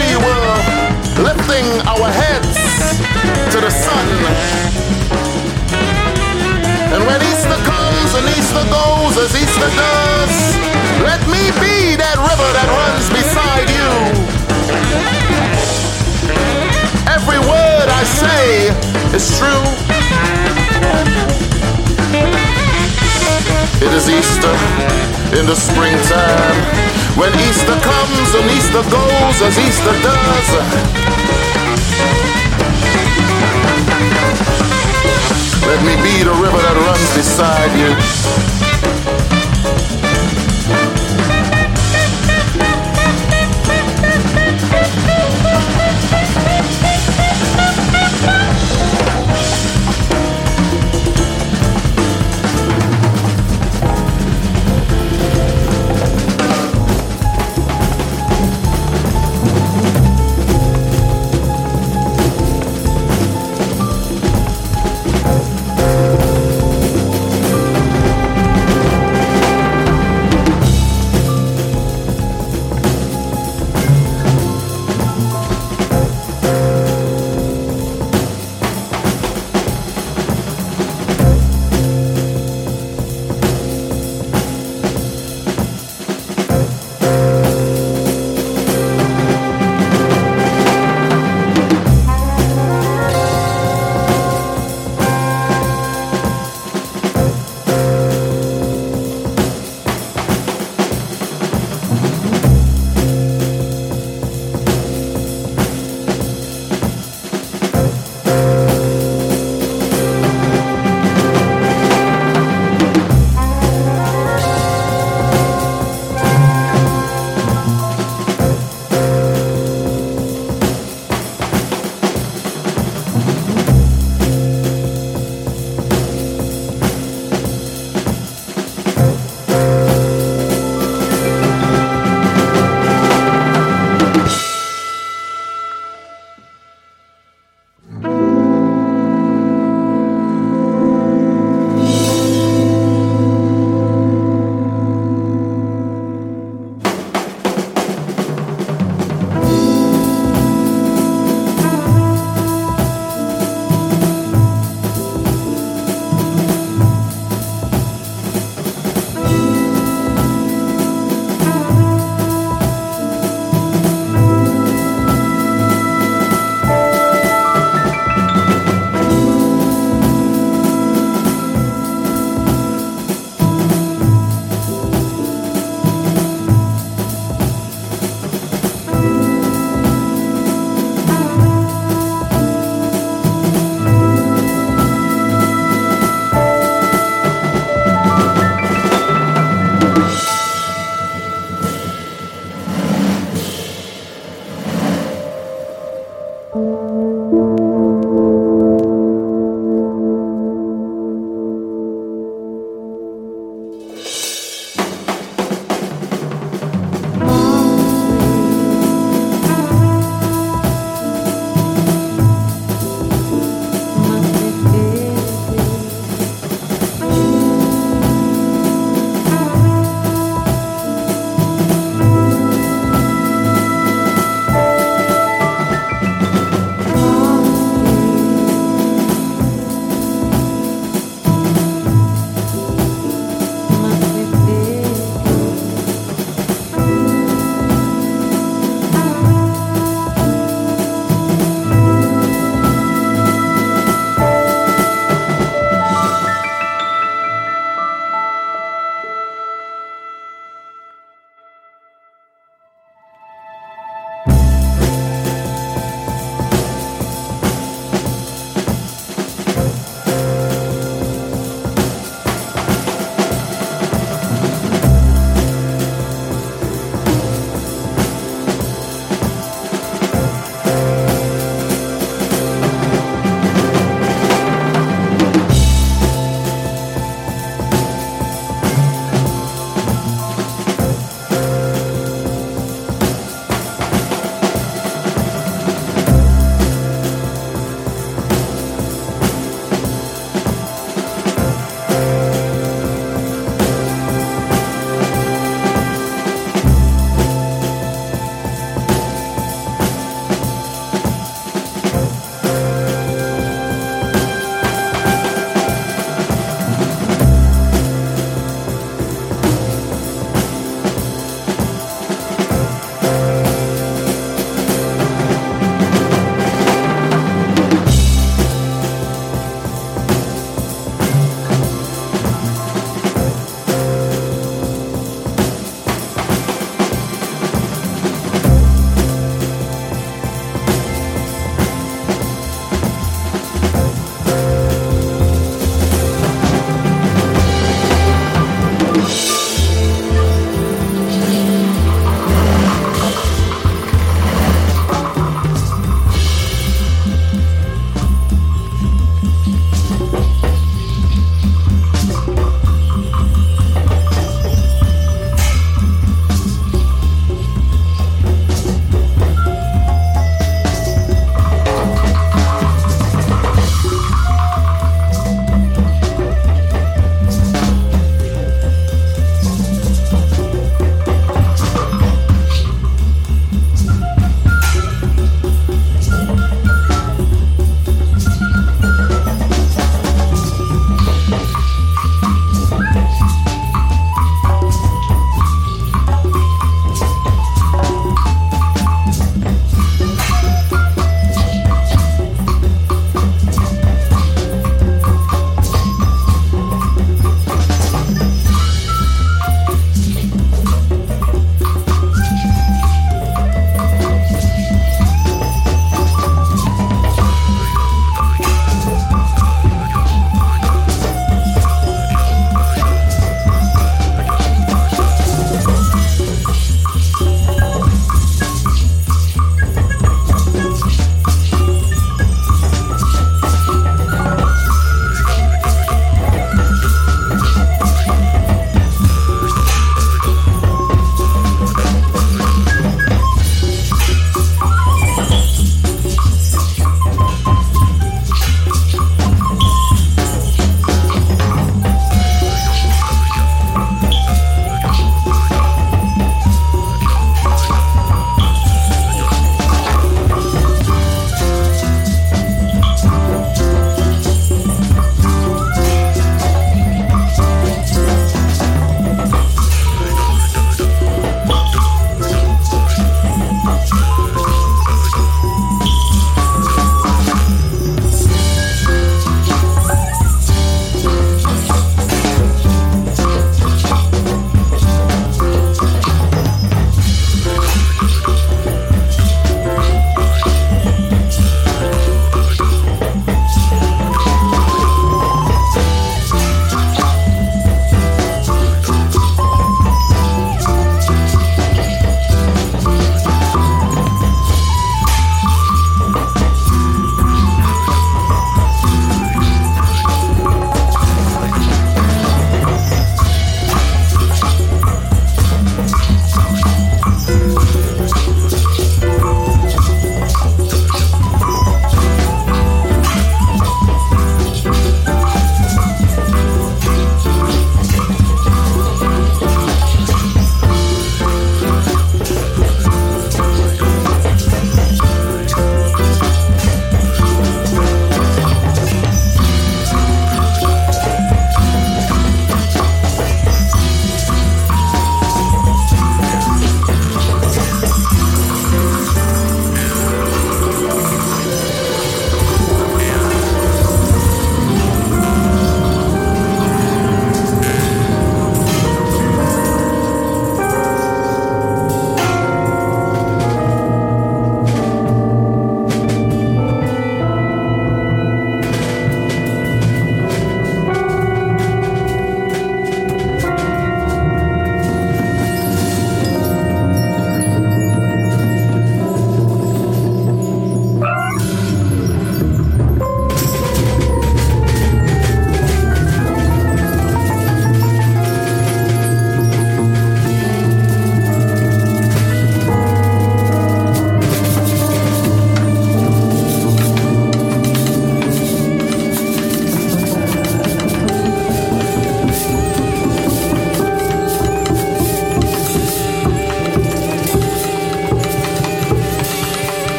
we were lifting our heads to the sun. And when Easter comes and Easter goes as Easter does, let me be that river that runs beside you. Every word I say it's true. It is Easter in the springtime. When Easter comes and Easter goes as Easter does. Let me be the river that runs beside you.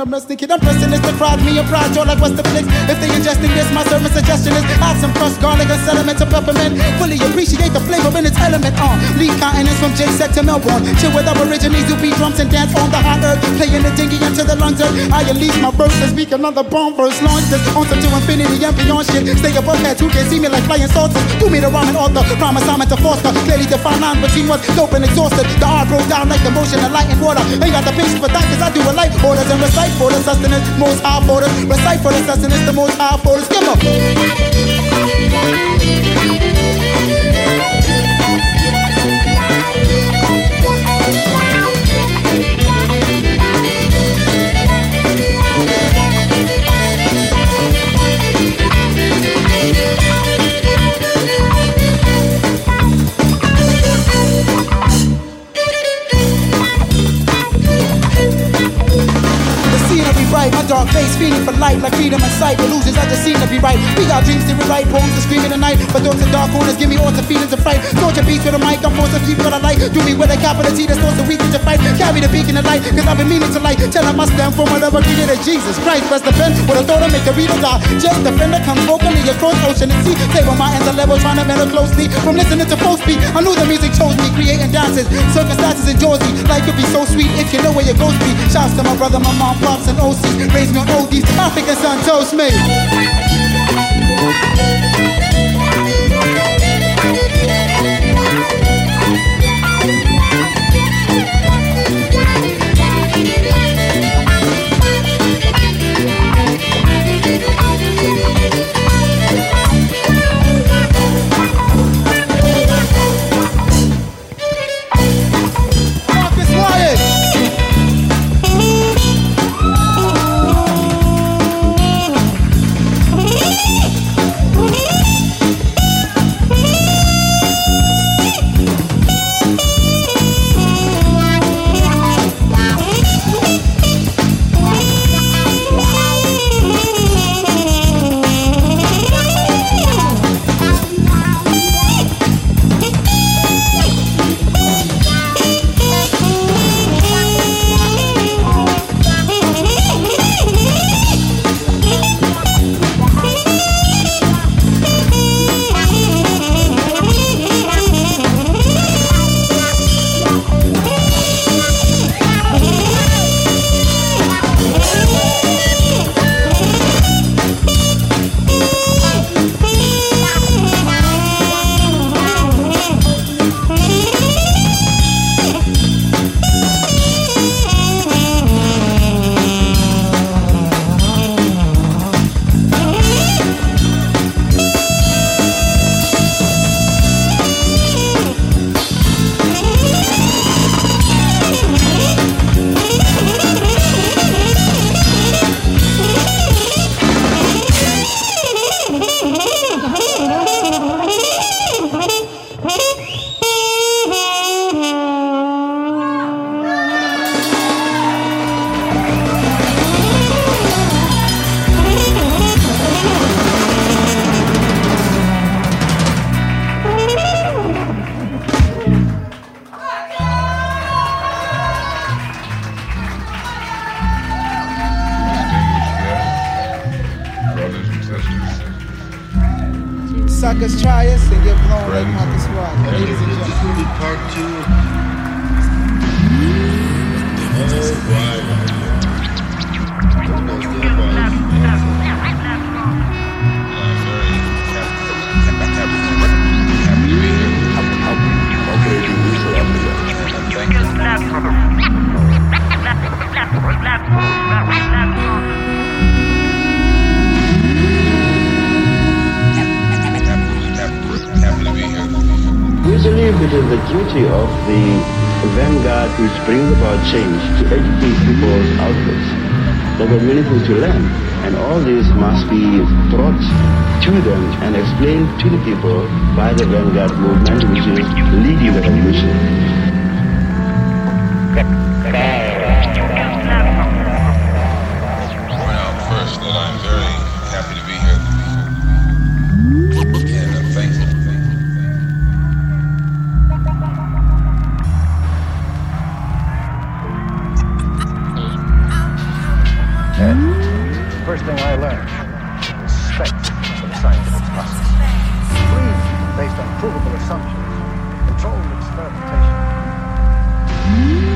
I'm kid, I'm pressing this. The crowd, me a and pride, like what's Uh, continents from J-Set to Melbourne. Chill with aborigines who beat drums and dance on the hot earth. Playing the dingy into the earth. I unleash my verse and speak another bomb verse. Launch this onto to infinity and beyond shit. Stay above heads who can see me like flying saucers. Do me the ramen author. Prime assignment to foster. Clearly defined line between what's dope and exhausted. The art broke down like the motion of light and water. Ain't got the patience for that cause I do a light orders and recite for the sustenance. Most high orders. Recite for the sustenance. The most high orders. Give up. Dark face feeling for light, like freedom and sight. Illusions, I just seem to be right. We got dreams to rewrite, poems to scream in the night. But thoughts in dark corners give me all the feelings of fright. Torture beats with a mic, I'm forced to keep what I like. Do me with a capital T that's supposed to weaken to fight. Carry the beacon of light, cause I've been meaning to light. Tell them I stand for whatever created Jesus Christ. Press the pen with a thought to make the reader die. Just defender comes vocally across ocean and sea. Table my ends level, trying to mental closely. From listening to post beat, I knew the music chose me, creating dances, circumstances in Jersey. Life could be so sweet if you know where your ghost be. Shouts to my brother, my mom, pops, and OCs. Raised me on OD these African sun toast me. For the scientific process. Reason based on provable assumptions, controlled experimentation.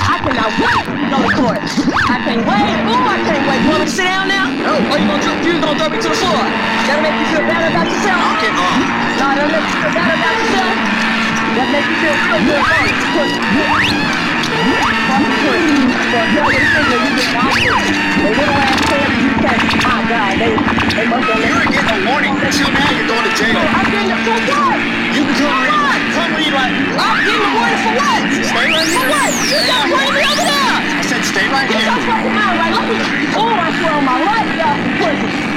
I cannot wait to go to court. I can't wait. Ooh, I can't wait. You want me to sit down now? No. Or you gonna, you gonna throw me to the floor? That'll make you feel better about yourself? I'll get off. No, that'll make you feel better about yourself? That make you feel real good about it. You're getting a warning. Until now, you're going to jail. I'm getting a full what? You can Come read right. I'm getting a warning for what? Stay right here. For what? You got me over there. I said stay right here. Get your fucking mouth right. Let me. Oh, I swear on my life, y'all.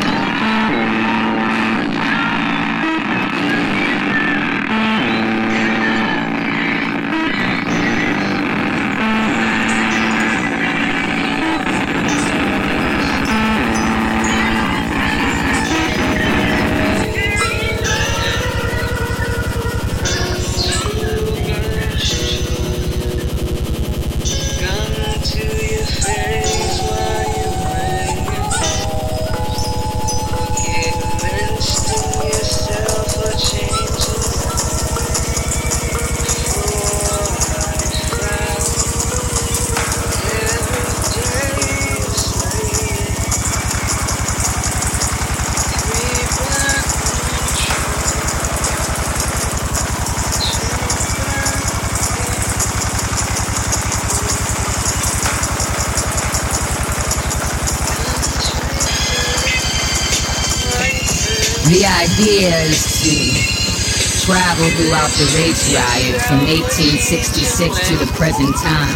Throughout the race riot from 1866 to the present time.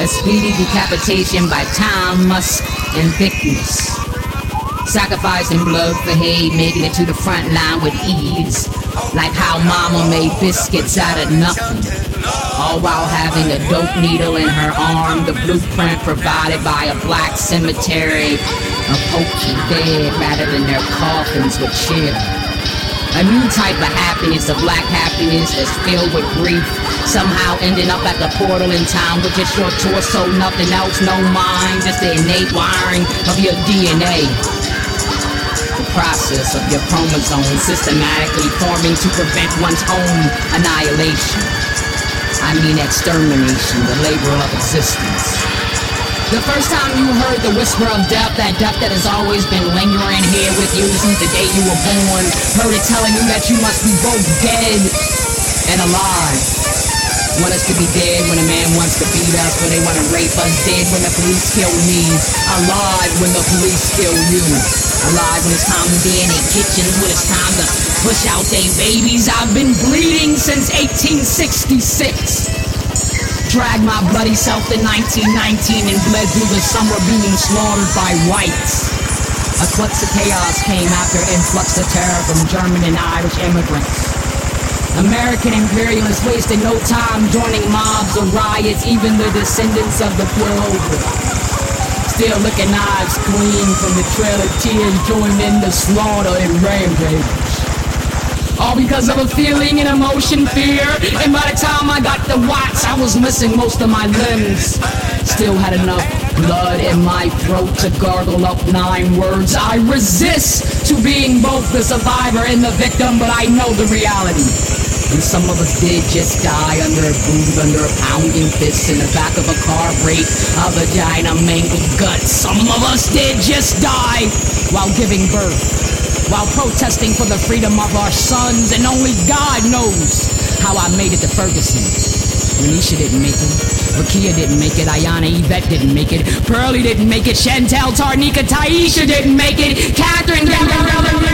A speedy decapitation by Tom musk, and thickness. Sacrificing blood for hate, making it to the front line with ease. Like how mama made biscuits out of nothing. All while having a dope needle in her arm, the blueprint provided by a black cemetery A poking dead rather than their coffins with chill. A new type of happiness, a black happiness that's filled with grief. Somehow ending up at the portal in time with just your torso, nothing else, no mind, just the innate wiring of your DNA. The process of your chromosomes systematically forming to prevent one's own annihilation. I mean extermination, the labor of existence. The first time you heard the whisper of death, that death that has always been lingering here with you since the day you were born, heard it telling you that you must be both dead and alive. Want us to be dead when a man wants to beat us, when they want to rape us, dead when the police kill me, alive when the police kill you, alive when it's time to be in kitchens, when it's time to push out their babies. I've been bleeding since 1866 dragged my bloody self in 1919 and bled through the summer being slaughtered by whites. Clutch of chaos came after influx of terror from German and Irish immigrants. American imperialists wasted no time joining mobs or riots, even the descendants of the pilgrims. Still looking eyes clean from the trail of tears joined in the slaughter and rampage. All because of a feeling and emotion, fear. And by the time I got the Watts, I was missing most of my limbs. Still had enough blood in my throat to gargle up nine words. I resist to being both the survivor and the victim, but I know the reality. And some of us did just die under a boot, under a pounding fist in the back of a car of a vagina mangled gut. Some of us did just die while giving birth while protesting for the freedom of our sons, and only God knows how I made it to Ferguson. Renisha didn't make it. Vakia didn't make it. Aiyana Yvette didn't make it. Pearlie didn't make it. Shantel Tarnika Tyisha didn't make it. Kathryn it.